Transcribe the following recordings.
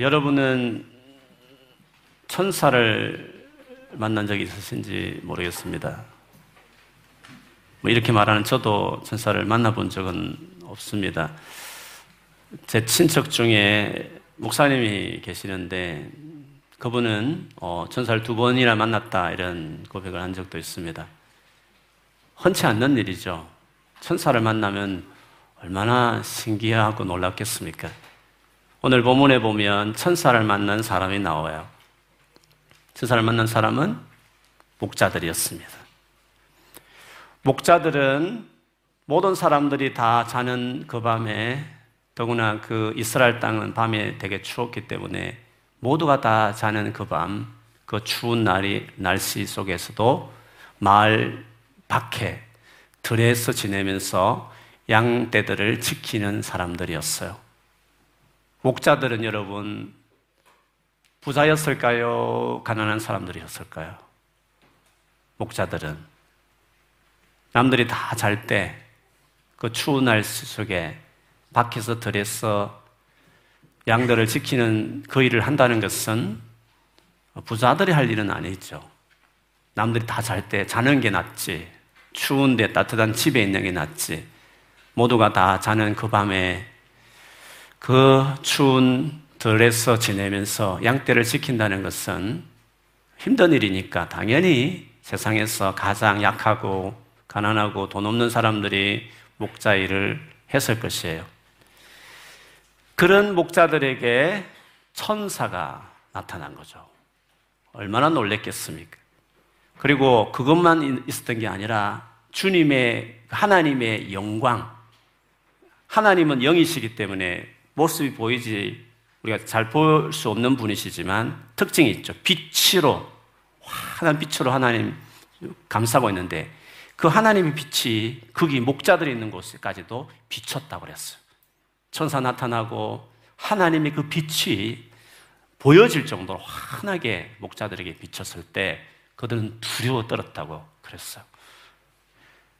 여러분은 천사를 만난 적이 있으신지 모르겠습니다. 뭐 이렇게 말하는 저도 천사를 만나본 적은 없습니다. 제 친척 중에 목사님이 계시는데 그분은 어, 천사를 두 번이나 만났다 이런 고백을 한 적도 있습니다. 흔치 않는 일이죠. 천사를 만나면 얼마나 신기하고 놀랍겠습니까? 오늘 본문에 보면 천사를 만난 사람이 나와요. 천사를 만난 사람은 목자들이었습니다. 목자들은 모든 사람들이 다 자는 그 밤에 더구나 그 이스라엘 땅은 밤에 되게 추웠기 때문에 모두가 다 자는 그 밤, 그 추운 날이 날씨 속에서도 마을 밖에 들에서 지내면서 양떼들을 지키는 사람들이었어요. 목자들은 여러분 부자였을까요? 가난한 사람들이었을까요? 목자들은 남들이 다 잘 때 그 추운 날씨 속에 밖에서 들에서 양들을 지키는 그 일을 한다는 것은 부자들이 할 일은 아니죠. 남들이 다 잘 때 자는 게 낫지. 추운데 따뜻한 집에 있는 게 낫지. 모두가 다 자는 그 밤에 그 추운 들에서 지내면서 양떼를 지킨다는 것은 힘든 일이니까 당연히 세상에서 가장 약하고 가난하고 돈 없는 사람들이 목자 일을 했을 것이에요. 그런 목자들에게 천사가 나타난 거죠. 얼마나 놀랬겠습니까? 그리고 그것만 있었던 게 아니라 주님의, 하나님의 영광. 하나님은 영이시기 때문에 모습이 보이지 우리가 잘 볼 수 없는 분이시지만 특징이 있죠. 빛으로, 환한 빛으로 하나님 감싸고 있는데 그 하나님의 빛이 거기 목자들이 있는 곳까지도 비쳤다고 그랬어요. 천사 나타나고 하나님의 그 빛이 보여질 정도로 환하게 목자들에게 비쳤을 때 그들은 두려워 떨었다고 그랬어요.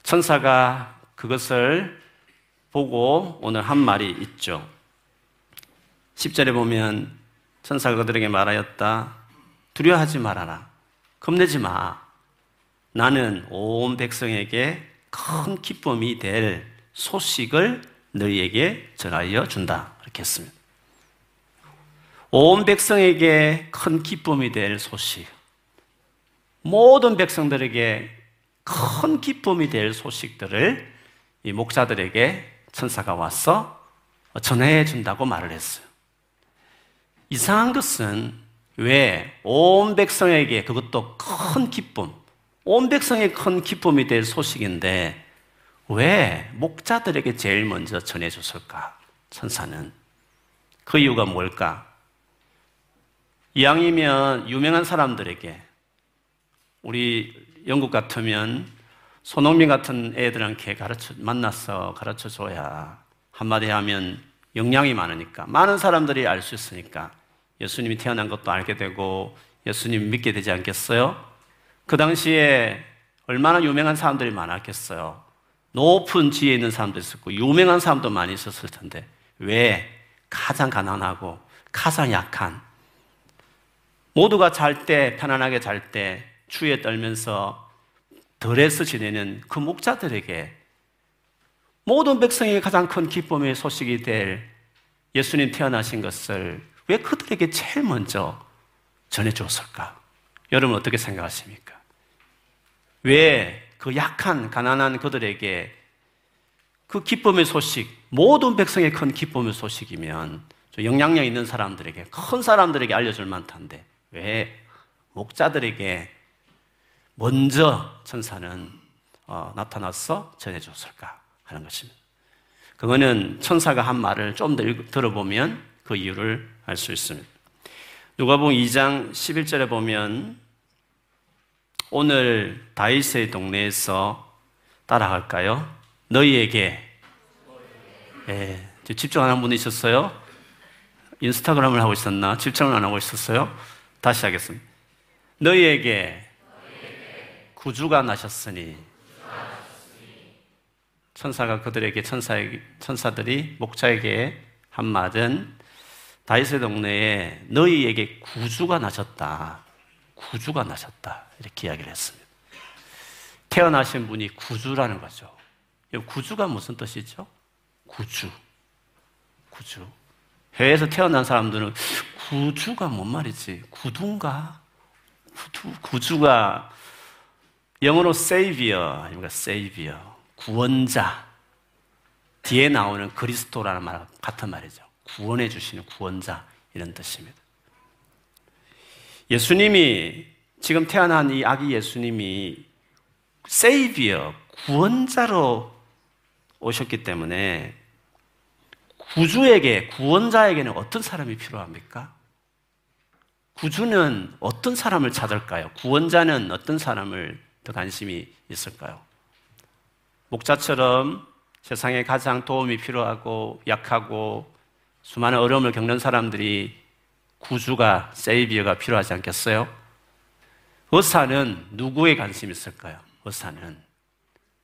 천사가 그것을 보고 오늘 한 말이 있죠. 10절에 보면 천사가 그들에게 말하였다. 두려워하지 말아라. 겁내지 마. 나는 온 백성에게 큰 기쁨이 될 소식을 너희에게 전하여 준다. 이렇게 했습니다. 온 백성에게 큰 기쁨이 될 소식. 모든 백성들에게 큰 기쁨이 될 소식들을 이 목사들에게 천사가 와서 전해 준다고 말을 했어요. 이상한 것은 왜 온 백성에게 그것도 큰 기쁨, 온 백성의 큰 기쁨이 될 소식인데 왜 목자들에게 제일 먼저 전해줬을까? 천사는. 그 이유가 뭘까? 이왕이면 유명한 사람들에게 우리 영국 같으면 손흥민 같은 애들한테 가르쳐, 만나서 가르쳐 줘야 한마디 하면 영향이 많으니까 많은 사람들이 알 수 있으니까 예수님이 태어난 것도 알게 되고 예수님 믿게 되지 않겠어요? 그 당시에 얼마나 유명한 사람들이 많았겠어요. 높은 지에 있는 사람도 있었고 유명한 사람도 많이 있었을 텐데 왜 가장 가난하고 가장 약한 모두가 잘 때 편안하게 잘 때 추위에 떨면서 덜해서 지내는 그 목자들에게 모든 백성에게 가장 큰 기쁨의 소식이 될 예수님 태어나신 것을 왜 그들에게 제일 먼저 전해줬을까? 여러분 어떻게 생각하십니까? 왜 그 약한 가난한 그들에게 그 기쁨의 소식, 모든 백성의 큰 기쁨의 소식이면 영향력 있는 사람들에게, 큰 사람들에게 알려줄 만한데 왜 목자들에게 먼저 천사는 어, 나타나서 전해줬을까 하는 것입니다. 그거는 천사가 한 말을 좀 더 들어보면 그 이유를 알 수 있습니다. 누가복음 2장 11절에 보면 오늘 다윗의 동네에서 따라갈까요? 너희에게 예, 집중하는 분이 있었어요? 인스타그램을 하고 있었나? 집중을 안 하고 있었어요? 다시 하겠습니다. 너희에게 구주가 나셨으니 천사가 그들에게 천사에게, 천사들이 목자에게 한 말은 다윗의 동네에 너희에게 구주가 나셨다. 구주가 나셨다. 이렇게 이야기를 했습니다. 태어나신 분이 구주라는 거죠. 구주가 무슨 뜻이죠? 구주. 구주. 해외에서 태어난 사람들은 구주가 뭔 말이지? 구두인가? 구두, 구주가 영어로 savior 아닙니까? savior. 구원자. 뒤에 나오는 그리스도라는 말 같은 말이죠. 구원해 주시는 구원자 이런 뜻입니다. 예수님이 지금 태어난 이 아기 예수님이 세이비어 구원자로 오셨기 때문에 구주에게 구원자에게는 어떤 사람이 필요합니까? 구주는 어떤 사람을 찾을까요? 구원자는 어떤 사람을 더 관심이 있을까요? 목자처럼 세상에 가장 도움이 필요하고 약하고 수많은 어려움을 겪는 사람들이 구주가, 세이비어가 필요하지 않겠어요? 의사는 누구에 관심이 있을까요? 의사는.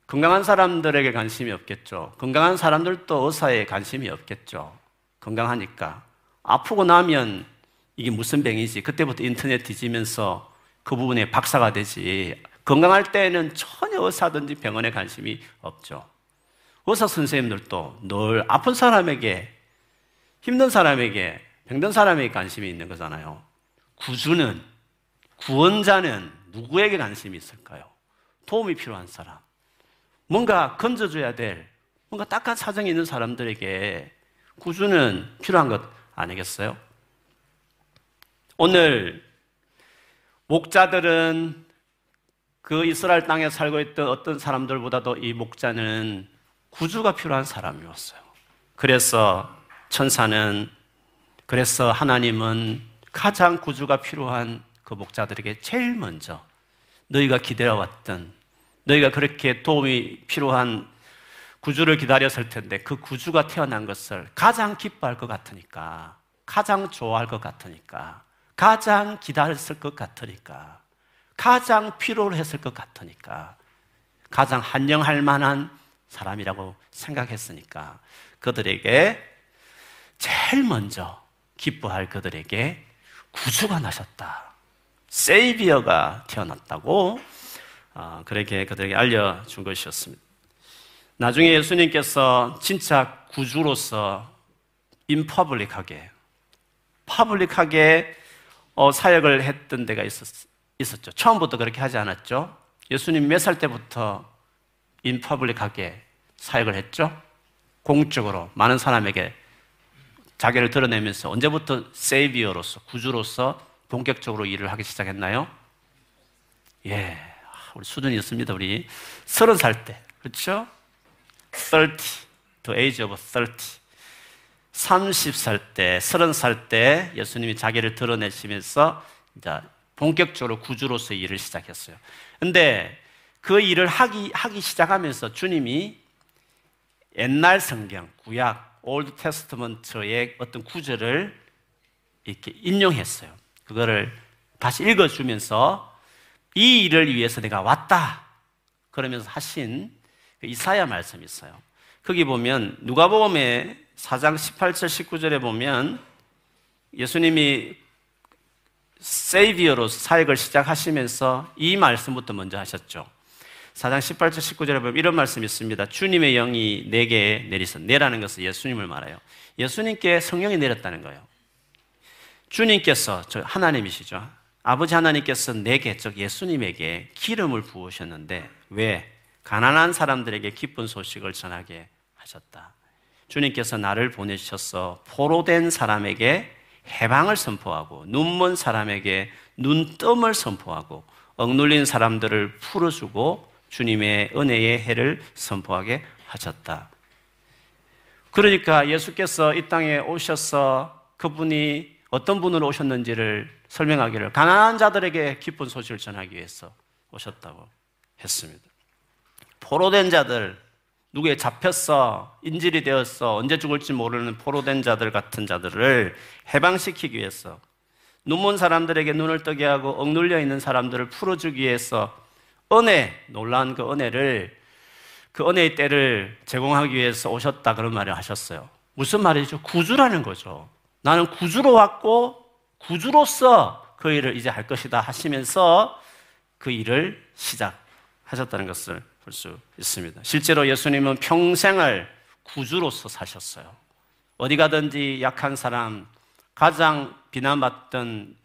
건강한 사람들에게 관심이 없겠죠. 건강한 사람들도 의사에 관심이 없겠죠. 건강하니까. 아프고 나면 이게 무슨 병이지? 그때부터 인터넷 뒤지면서 그 부분에 박사가 되지. 건강할 때는 전혀 의사든지 병원에 관심이 없죠. 의사 선생님들도 늘 아픈 사람에게 힘든 사람에게, 병든 사람에게 관심이 있는 거잖아요. 구주는, 구원자는 누구에게 관심이 있을까요? 도움이 필요한 사람. 뭔가 건져줘야 될, 뭔가 딱한 사정이 있는 사람들에게 구주는 필요한 것 아니겠어요? 오늘 목자들은 그 이스라엘 땅에 살고 있던 어떤 사람들보다도 이 목자는 구주가 필요한 사람이었어요. 그래서 천사는 그래서 하나님은 가장 구주가 필요한 그 목자들에게 제일 먼저 너희가 기다려왔던 너희가 그렇게 도움이 필요한 구주를 기다렸을 텐데 그 구주가 태어난 것을 가장 기뻐할 것 같으니까 가장 좋아할 것 같으니까 가장 기다렸을 것 같으니까 가장 필요로 했을 것 같으니까 가장 한영할 만한 사람이라고 생각했으니까 그들에게 제일 먼저 기뻐할 그들에게 구주가 나셨다. 세이비어가 태어났다고 어, 그렇게 그들에게 알려준 것이었습니다. 나중에 예수님께서 진짜 구주로서 인퍼블릭하게 퍼블릭하게 어, 사역을 했던 데가 있었, 있었죠. 처음부터 그렇게 하지 않았죠. 예수님 몇 살 때부터 인퍼블릭하게 사역을 했죠? 공적으로 많은 사람에게 자기를 드러내면서 언제부터 세이비어로서 구주로서 본격적으로 일을 하기 시작했나요? 예, 우리 수준이 있습니다. 우리 서른 살 때, 그렇죠? 30, the age of 30. 30살 때, 30살 때 예수님이 자기를 드러내시면서 이제 본격적으로 구주로서 일을 시작했어요. 근데 그 일을 하기, 하기 시작하면서 주님이 옛날 성경, 구약, Old Testament의 어떤 구절을 이렇게 인용했어요. 그거를 다시 읽어주면서 이 일을 위해서 내가 왔다. 그러면서 하신 그 이사야 말씀이 있어요. 거기 보면 누가복음의 4장 18절 19절에 보면 예수님이 Savior로 사역을 시작하시면서 이 말씀부터 먼저 하셨죠. 4장 18절 19절에 보면 이런 말씀이 있습니다. 주님의 영이 내게 내리서 내라는 것은 예수님을 말해요. 예수님께 성령이 내렸다는 거예요. 주님께서 저 하나님이시죠. 아버지 하나님께서 내게 즉 예수님에게 기름을 부으셨는데 왜 가난한 사람들에게 기쁜 소식을 전하게 하셨다. 주님께서 나를 보내주셔서 포로된 사람에게 해방을 선포하고 눈먼 사람에게 눈뜸을 선포하고 억눌린 사람들을 풀어주고 주님의 은혜의 해를 선포하게 하셨다. 그러니까 예수께서 이 땅에 오셔서 그분이 어떤 분으로 오셨는지를 설명하기를 가난한 자들에게 기쁜 소식을 전하기 위해서 오셨다고 했습니다. 포로된 자들, 누구에 잡혔어, 인질이 되었어, 언제 죽을지 모르는 포로된 자들 같은 자들을 해방시키기 위해서 눈먼 사람들에게 눈을 뜨게 하고 억눌려 있는 사람들을 풀어주기 위해서 은혜, 놀라운 그 은혜를 그 은혜의 때를 제공하기 위해서 오셨다 그런 말을 하셨어요. 무슨 말이죠? 구주라는 거죠. 나는 구주로 왔고 구주로서 그 일을 이제 할 것이다 하시면서 그 일을 시작하셨다는 것을 볼 수 있습니다. 실제로 예수님은 평생을 구주로서 사셨어요. 어디 가든지 약한 사람, 가장 비난받던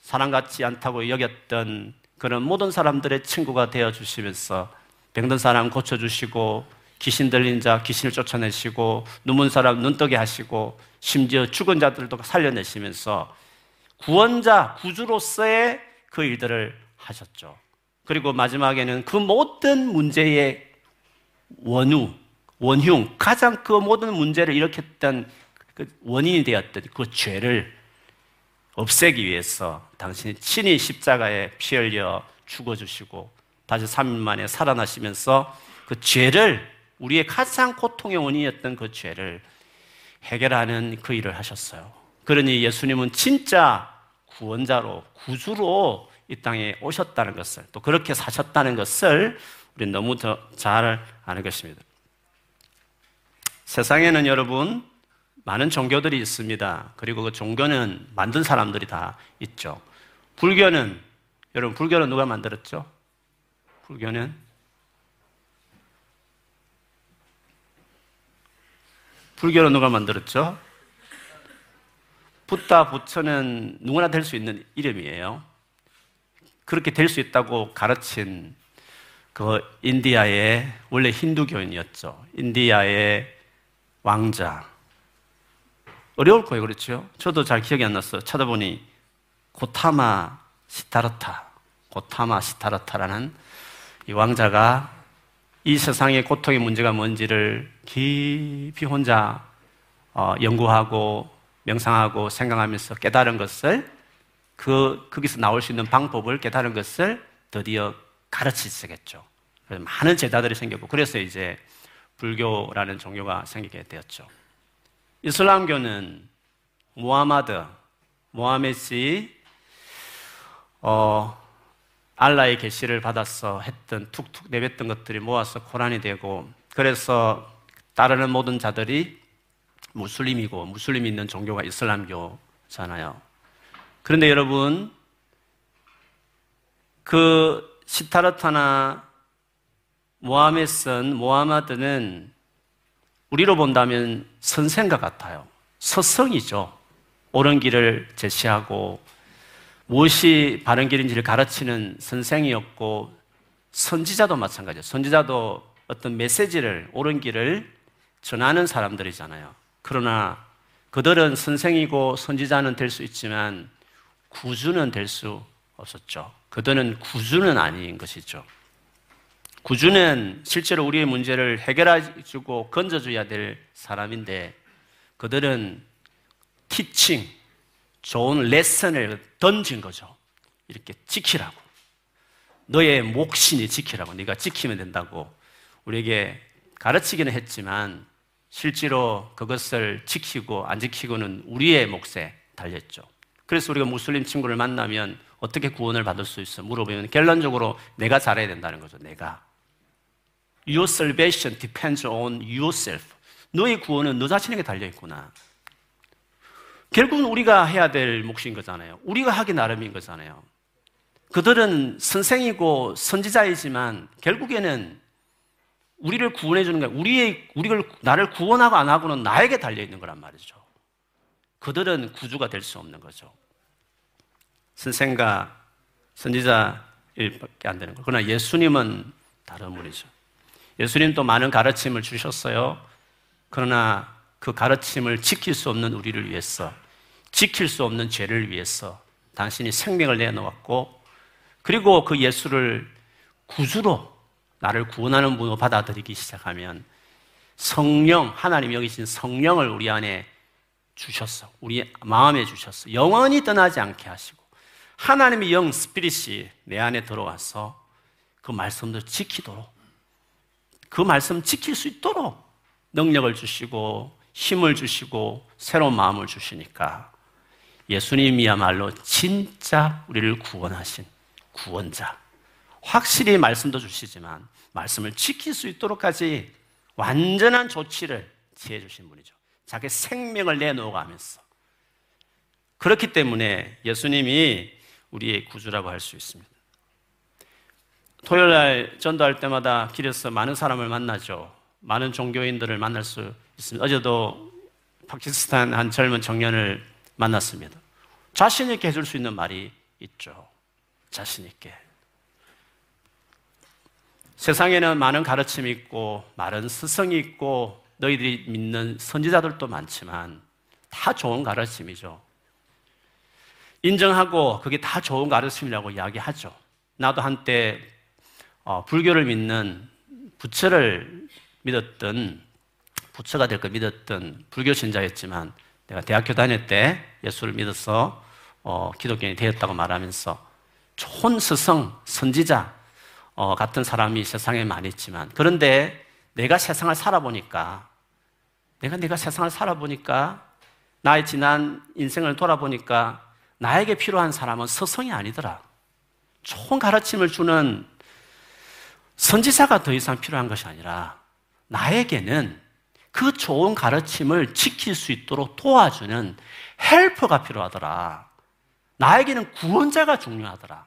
사람 같지 않다고 여겼던 그런 모든 사람들의 친구가 되어 주시면서 병든 사람 고쳐 주시고 귀신 들린 자 귀신을 쫓아내시고 눈문 사람 눈뜨게 하시고 심지어 죽은 자들도 살려내시면서 구원자 구주로서의 그 일들을 하셨죠. 그리고 마지막에는 그 모든 문제의 원유, 원흉, 가장 그 모든 문제를 일으켰던 그 원인이 되었던 그 죄를 없애기 위해서 당신이 친히 십자가에 피 흘려 죽어주시고 다시 3일 만에 살아나시면서 그 죄를 우리의 가장 고통의 원인이었던 그 죄를 해결하는 그 일을 하셨어요. 그러니 예수님은 진짜 구원자로 구주로 이 땅에 오셨다는 것을 또 그렇게 사셨다는 것을 우리 너무 더잘 아는 것입니다. 세상에는 여러분 많은 종교들이 있습니다. 그리고 그 종교는 만든 사람들이 다 있죠. 불교는 여러분 불교는 누가 만들었죠? 불교는 불교는 누가 만들었죠? 붓다 부처는 누구나 될 수 있는 이름이에요. 그렇게 될 수 있다고 가르친 그 인디아의 원래 힌두교인이었죠. 인디아의 왕자. 어려울 거예요, 그렇죠? 저도 잘 기억이 안 났어요. 찾아보니 고타마 시타르타, 고타마 시타르타라는 이 왕자가 이 세상의 고통의 문제가 뭔지를 깊이 혼자 어, 연구하고 명상하고 생각하면서 깨달은 것을 그 거기서 나올 수 있는 방법을 깨달은 것을 드디어 가르치시겠죠. 많은 제자들이 생겼고 그래서 이제 불교라는 종교가 생기게 되었죠. 이슬람교는 무하마드, 모하메시 어, 알라의 계시를 받아서 했던 툭툭 내뱉던 것들이 모아서 코란이 되고 그래서 따르는 모든 자들이 무슬림이고 무슬림이 있는 종교가 이슬람교잖아요. 그런데 여러분 그 시타르타나 모하메슨 모하마드는 우리로 본다면 선생과 같아요. 서성이죠. 옳은 길을 제시하고 무엇이 바른 길인지를 가르치는 선생이었고 선지자도 마찬가지예요. 선지자도 어떤 메시지를 옳은 길을 전하는 사람들이잖아요. 그러나 그들은 선생이고 선지자는 될 수 있지만 구주는 될 수 없었죠. 그들은 구주는 아닌 것이죠. 구주는 실제로 우리의 문제를 해결해주고 건져줘야 될 사람인데 그들은 티칭, 좋은 레슨을 던진 거죠. 이렇게 지키라고. 너의 몫이니 지키라고. 네가 지키면 된다고 우리에게 가르치기는 했지만 실제로 그것을 지키고 안 지키고는 우리의 몫에 달렸죠. 그래서 우리가 무슬림 친구를 만나면 어떻게 구원을 받을 수 있어? 물어보면 결론적으로 내가 잘해야 된다는 거죠. 내가. Your salvation depends on yourself. 너의 구원은 너 자신에게 달려 있구나. 결국은 우리가 해야 될 몫인 거잖아요. 우리가 하기 나름인 거잖아요. 그들은 선생이고 선지자이지만 결국에는 우리를 구원해 주는 거야. 우리의 우리를 나를 구원하고 안 하고는 나에게 달려 있는 거란 말이죠. 그들은 구주가 될 수 없는 거죠. 선생과 선지자일밖에 안 되는 거. 그러나 예수님은 다른 분이죠. 예수님도 많은 가르침을 주셨어요. 그러나 그 가르침을 지킬 수 없는 우리를 위해서, 지킬 수 없는 죄를 위해서 당신이 생명을 내놓았고, 그리고 그 예수를 구주로 나를 구원하는 분으로 받아들이기 시작하면 성령, 하나님 여기신 성령을 우리 안에 주셨어. 우리 마음에 주셨어. 영원히 떠나지 않게 하시고, 하나님의 영, 스피릿이 내 안에 들어와서 그 말씀을 지키도록 그 말씀 지킬 수 있도록 능력을 주시고 힘을 주시고 새로운 마음을 주시니까 예수님이야말로 진짜 우리를 구원하신 구원자. 확실히 말씀도 주시지만 말씀을 지킬 수 있도록까지 완전한 조치를 취해 주신 분이죠. 자기 생명을 내놓아가면서 그렇기 때문에 예수님이 우리의 구주라고 할 수 있습니다. 토요일 날 전도할 때마다 길에서 많은 사람을 만나죠. 많은 종교인들을 만날 수 있습니다. 어제도 파키스탄 한 젊은 청년을 만났습니다. 자신 있게 해줄 수 있는 말이 있죠. 자신 있게. 세상에는 많은 가르침이 있고, 많은 스성이 있고, 너희들이 믿는 선지자들도 많지만, 다 좋은 가르침이죠. 인정하고, 그게 다 좋은 가르침이라고 이야기하죠. 나도 한때, 어, 불교를 믿는, 부처를 믿었던, 부처가 될 걸 믿었던 불교 신자였지만, 내가 대학교 다닐 때 예수를 믿어서 어, 기독교인이 되었다고 말하면서 좋은 스성, 선지자 어, 같은 사람이 세상에 많이 있지만 그런데 내가 세상을 살아보니까 내가 내가 세상을 살아보니까 나의 지난 인생을 돌아보니까 나에게 필요한 사람은 스성이 아니더라. 좋은 가르침을 주는 선지자가 더 이상 필요한 것이 아니라 나에게는 그 좋은 가르침을 지킬 수 있도록 도와주는 헬퍼가 필요하더라. 나에게는 구원자가 중요하더라.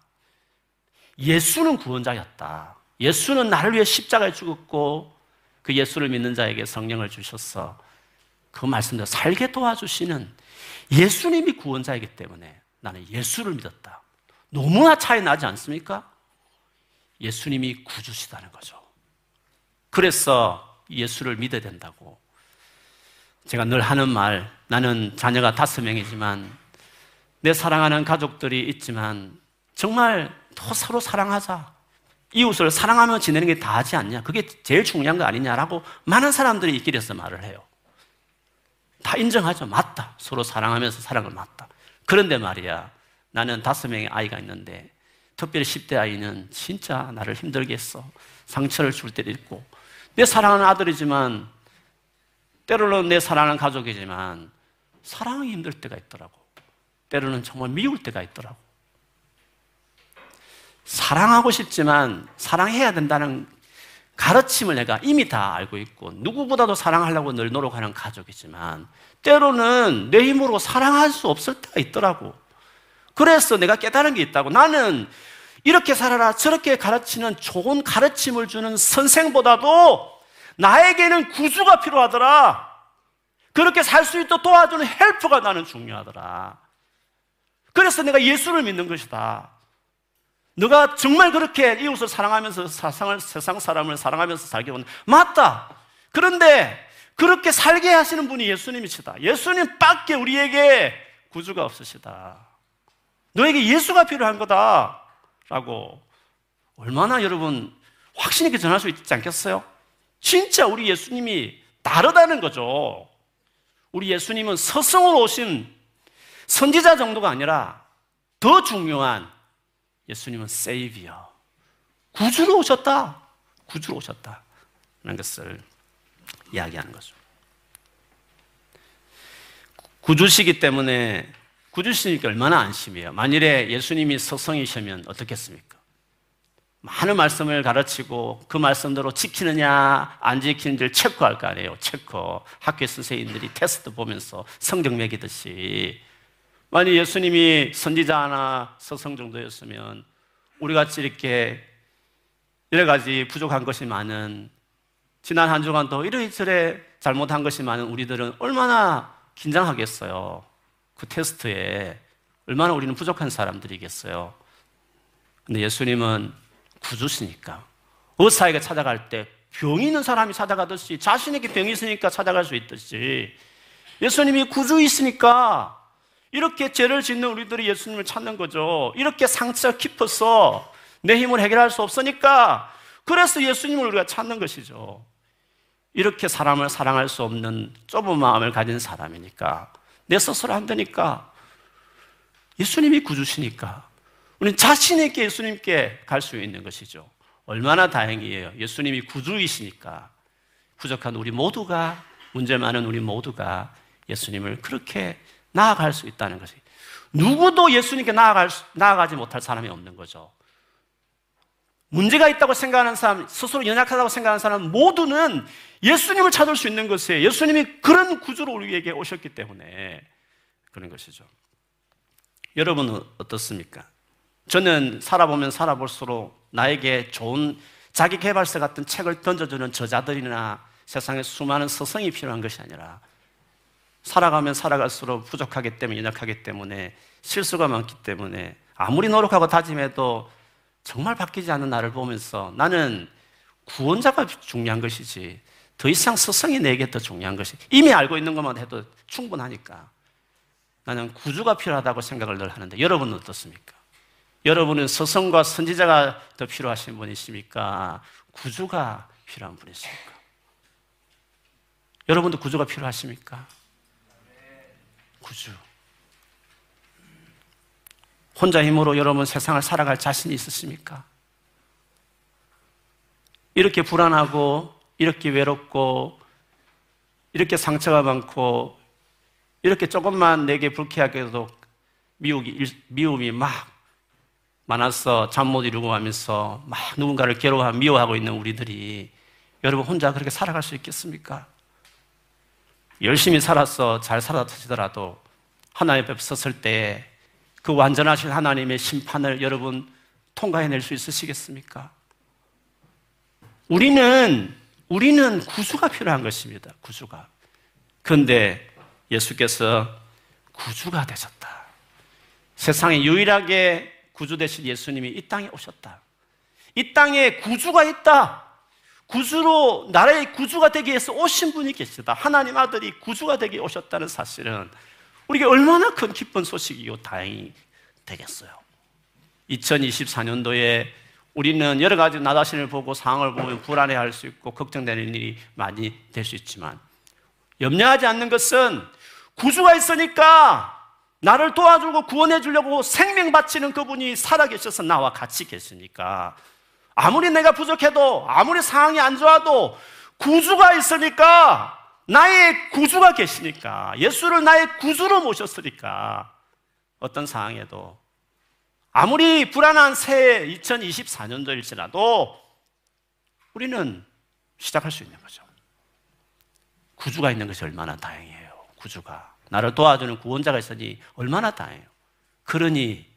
예수는 구원자였다. 예수는 나를 위해 십자가에 죽었고 그 예수를 믿는 자에게 성령을 주셨어. 그 말씀대로 살게 도와주시는 예수님이 구원자이기 때문에 나는 예수를 믿었다. 너무나 차이 나지 않습니까? 예수님이 구주시다는 거죠. 그래서 예수를 믿어야 된다고. 제가 늘 하는 말, 나는 자녀가 다섯 명이지만 내 사랑하는 가족들이 있지만 정말 더 서로 사랑하자. 이웃을 사랑하며 지내는 게 다 하지 않냐? 그게 제일 중요한 거 아니냐라고 많은 사람들이 이 길에서 말을 해요. 다 인정하죠. 맞다. 서로 사랑하면서 사랑을 맞다. 그런데 말이야. 나는 다섯 명의 아이가 있는데 특별히 10대 아이는 진짜 나를 힘들게 했어. 상처를 줄 때도 있고 내 사랑하는 아들이지만 때로는 내 사랑하는 가족이지만 사랑하기 힘들 때가 있더라고. 때로는 정말 미울 때가 있더라고. 사랑하고 싶지만 사랑해야 된다는 가르침을 내가 이미 다 알고 있고 누구보다도 사랑하려고 늘 노력하는 가족이지만 때로는 내 힘으로 사랑할 수 없을 때가 있더라고. 그래서 내가 깨달은 게 있다고. 나는 이렇게 살아라 저렇게 가르치는 좋은 가르침을 주는 선생보다도 나에게는 구주가 필요하더라. 그렇게 살 수 있도록 도와주는 헬프가 나는 중요하더라. 그래서 내가 예수를 믿는 것이다. 너가 정말 그렇게 이웃을 사랑하면서 세상을, 세상 사람을 사랑하면서 살게 온 맞다. 그런데 그렇게 살게 하시는 분이 예수님이시다. 예수님 밖에 우리에게 구주가 없으시다. 너에게 예수가 필요한 거다. 라고 얼마나 여러분 확신 있게 전할 수 있지 않겠어요? 진짜 우리 예수님이 다르다는 거죠. 우리 예수님은 서성으로 오신 선지자 정도가 아니라 더 중요한 예수님은 세이비어. 구주로 오셨다. 구주로 오셨다. 라는 것을 이야기하는 거죠. 구주시기 때문에 구주시니까 얼마나 안심이에요. 만일에 예수님이 서성이시면 어떻겠습니까? 많은 말씀을 가르치고 그 말씀대로 지키느냐 안 지키는지를 체크할 거 아니에요. 체크. 학교 선생님들이 테스트 보면서 성적 매기듯이 만약 예수님이 선지자나 서성 정도였으면 우리 같이 이렇게 여러 가지 부족한 것이 많은 지난 한 주간도 이래저래 잘못한 것이 많은 우리들은 얼마나 긴장하겠어요. 그 테스트에 얼마나 우리는 부족한 사람들이겠어요. 근데 예수님은 구주시니까 의사에게 찾아갈 때 병이 있는 사람이 찾아가듯이 자신에게 병이 있으니까 찾아갈 수 있듯이 예수님이 구주이시니까 이렇게 죄를 짓는 우리들이 예수님을 찾는 거죠. 이렇게 상처 깊어서 내 힘을 해결할 수 없으니까 그래서 예수님을 우리가 찾는 것이죠. 이렇게 사람을 사랑할 수 없는 좁은 마음을 가진 사람이니까 내 스스로 안 되니까 예수님이 구주시니까 우리는 자신에게 예수님께 갈 수 있는 것이죠. 얼마나 다행이에요. 예수님이 구주이시니까 부족한 우리 모두가 문제 많은 우리 모두가 예수님을 그렇게 나아갈 수 있다는 것이. 누구도 예수님께 나아갈, 나아가지 못할 사람이 없는 거죠. 문제가 있다고 생각하는 사람, 스스로 연약하다고 생각하는 사람 모두는 예수님을 찾을 수 있는 것이에요. 예수님이 그런 구주로 우리에게 오셨기 때문에 그런 것이죠. 여러분은 어떻습니까? 저는 살아보면 살아볼수록 나에게 좋은 자기 개발서 같은 책을 던져주는 저자들이나 세상에 수많은 서성이 필요한 것이 아니라 살아가면 살아갈수록 부족하기 때문에 연약하기 때문에 실수가 많기 때문에 아무리 노력하고 다짐해도 정말 바뀌지 않는 나를 보면서 나는 구원자가 중요한 것이지 더 이상 스승이 내게 더 중요한 것이 이미 알고 있는 것만 해도 충분하니까 나는 구주가 필요하다고 생각을 늘 하는데 여러분은 어떻습니까? 여러분은 스승과 선지자가 더 필요하신 분이십니까? 구주가 필요한 분이십니까? 여러분도 구주가 필요하십니까? 구주. 혼자 힘으로 여러분 세상을 살아갈 자신이 있으십니까? 이렇게 불안하고, 이렇게 외롭고, 이렇게 상처가 많고, 이렇게 조금만 내게 불쾌하게도 미움이, 미움이 막 많아서 잠 못 이루고 하면서 막 누군가를 괴로워하고 미워하고 있는 우리들이 여러분 혼자 그렇게 살아갈 수 있겠습니까? 열심히 살았어 잘 살았더라도 하나님 앞에 섰을 때 그 완전하신 하나님의 심판을 여러분 통과해낼 수 있으시겠습니까? 우리는 우리는 구주가 필요한 것입니다. 구주가. 그런데 예수께서 구주가 되셨다. 세상에 유일하게 구주 되신 예수님이 이 땅에 오셨다. 이 땅에 구주가 있다. 구주로 나라의 구주가 되기 위해서 오신 분이 계시다. 하나님 아들이 구주가 되기 오셨다는 사실은 우리에게 얼마나 큰 기쁜 소식이요 다행이 되겠어요. 2024년도에 우리는 여러 가지 나 자신을 보고 상황을 보면 불안해할 수 있고 걱정되는 일이 많이 될 수 있지만 염려하지 않는 것은 구주가 있으니까 나를 도와주고 구원해 주려고 생명 바치는 그분이 살아계셔서 나와 같이 계시니까 아무리 내가 부족해도 아무리 상황이 안 좋아도 구주가 있으니까 나의 구주가 계시니까 예수를 나의 구주로 모셨으니까 어떤 상황에도 아무리 불안한 새해 2024년도일지라도 우리는 시작할 수 있는 거죠. 구주가 있는 것이 얼마나 다행이에요. 구주가. 나를 도와주는 구원자가 있으니 얼마나 다행해요. 그러니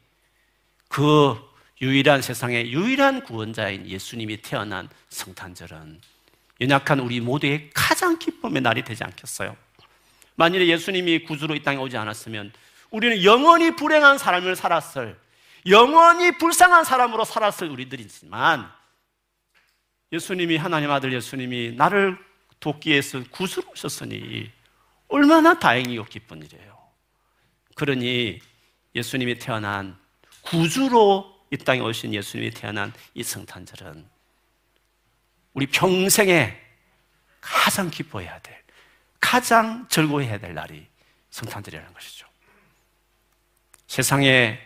그 유일한 세상의 유일한 구원자인 예수님이 태어난 성탄절은 연약한 우리 모두의 가장 기쁨의 날이 되지 않겠어요? 만일에 예수님이 구주로 이 땅에 오지 않았으면 우리는 영원히 불행한 삶을 살았을, 영원히 불쌍한 사람으로 살았을 우리들이지만 예수님이 하나님 아들 예수님이 나를 돕기 위해서 구주로 오셨으니 얼마나 다행이고 기쁜 일이에요. 그러니 예수님이 태어난 구주로 이 땅에 오신 예수님이 태어난 이 성탄절은 우리 평생에 가장 기뻐해야 될, 가장 즐거워해야 될 날이 성탄절이라는 것이죠. 세상에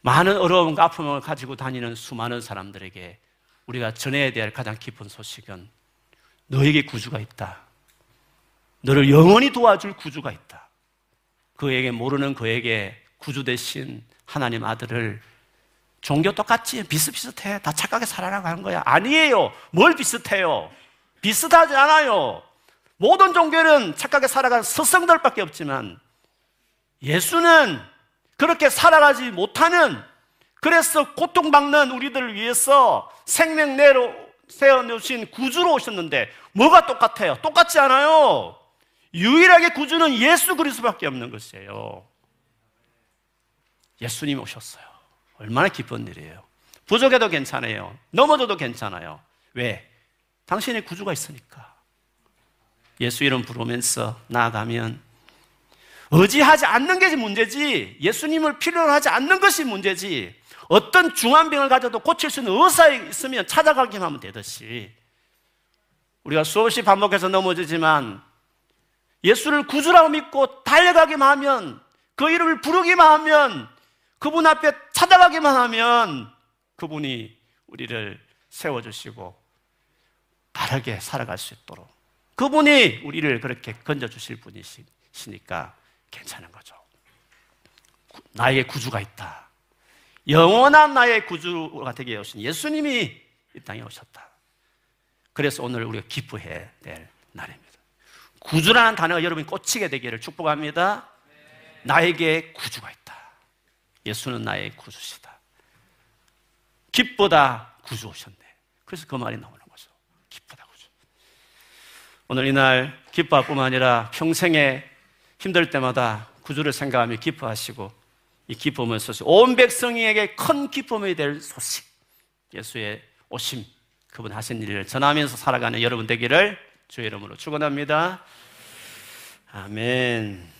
많은 어려움과 아픔을 가지고 다니는 수많은 사람들에게 우리가 전해야 될 가장 기쁜 소식은 너에게 구주가 있다. 너를 영원히 도와줄 구주가 있다. 그에게 모르는 그에게 구주 대신 하나님 아들을 종교 똑같지? 비슷비슷해. 다 착하게 살아라고 하는 거야. 아니에요. 뭘 비슷해요? 비슷하지 않아요. 모든 종교는 착하게 살아가는 스승들밖에 없지만 예수는 그렇게 살아가지 못하는 그래서 고통받는 우리들을 위해서 생명 내로 세워놓으신 구주로 오셨는데 뭐가 똑같아요? 똑같지 않아요. 유일하게 구주는 예수 그리스도밖에 없는 것이에요. 예수님 오셨어요. 얼마나 기쁜 일이에요. 부족해도 괜찮아요. 넘어져도 괜찮아요. 왜? 당신의 구주가 있으니까. 예수 이름 부르면서 나아가면 의지하지 않는 게 문제지 예수님을 필요로 하지 않는 것이 문제지 어떤 중환병을 가져도 고칠 수 있는 의사가 있으면 찾아가기만 하면 되듯이 우리가 수없이 반복해서 넘어지지만 예수를 구주라고 믿고 달려가기만 하면 그 이름을 부르기만 하면 그분 앞에 찾아가기만 하면 그분이 우리를 세워주시고 바르게 살아갈 수 있도록 그분이 우리를 그렇게 건져주실 분이시니까 괜찮은 거죠. 나에게 구주가 있다. 영원한 나의 구주가 되게 오신 예수님이 이 땅에 오셨다. 그래서 오늘 우리가 기뻐해야 될 날입니다. 구주라는 단어가 여러분이 꽂히게 되기를 축복합니다. 나에게 구주가 있다. 예수는 나의 구주시다. 기쁘다 구주 오셨네. 그래서 그 말이 나오는 거죠. 기쁘다 구주. 오늘 이날 기뻐할 뿐만 아니라 평생에 힘들 때마다 구주를 생각하며 기뻐하시고 이 기쁨을 소식, 온 백성에게 큰 기쁨이 될 소식, 예수의 오심, 그분 하신 일을 전하면서 살아가는 여러분 되기를 주의 이름으로 축원합니다. 아멘.